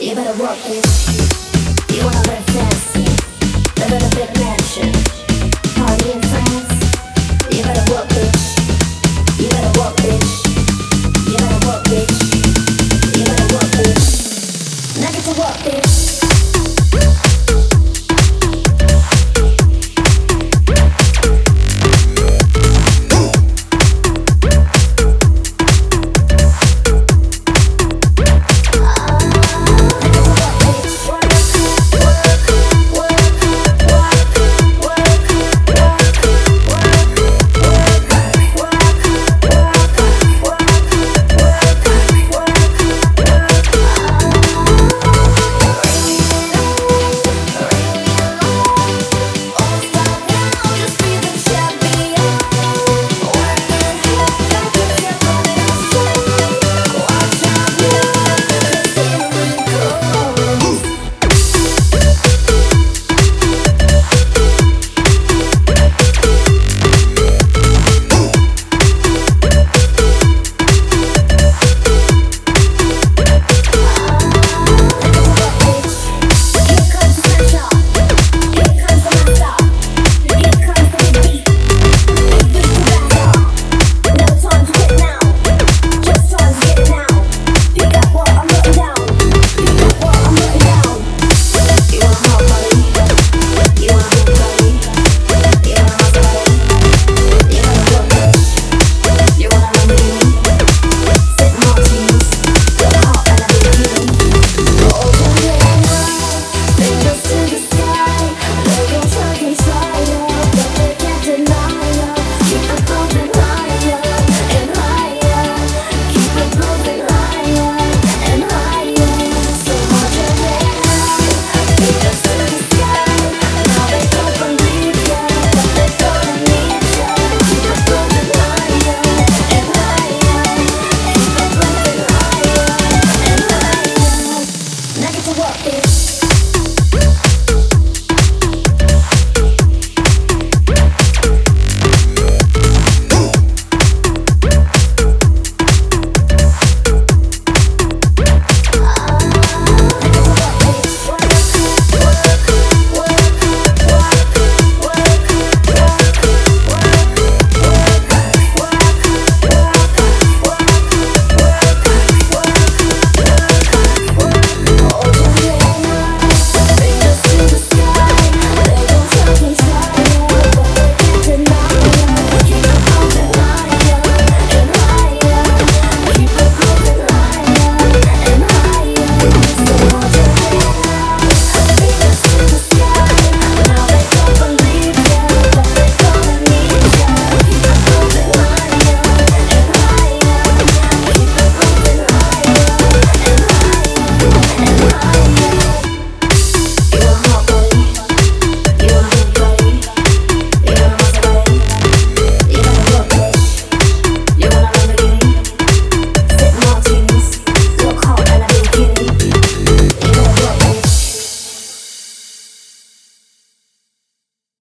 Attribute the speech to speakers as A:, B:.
A: You better work it. You wanna live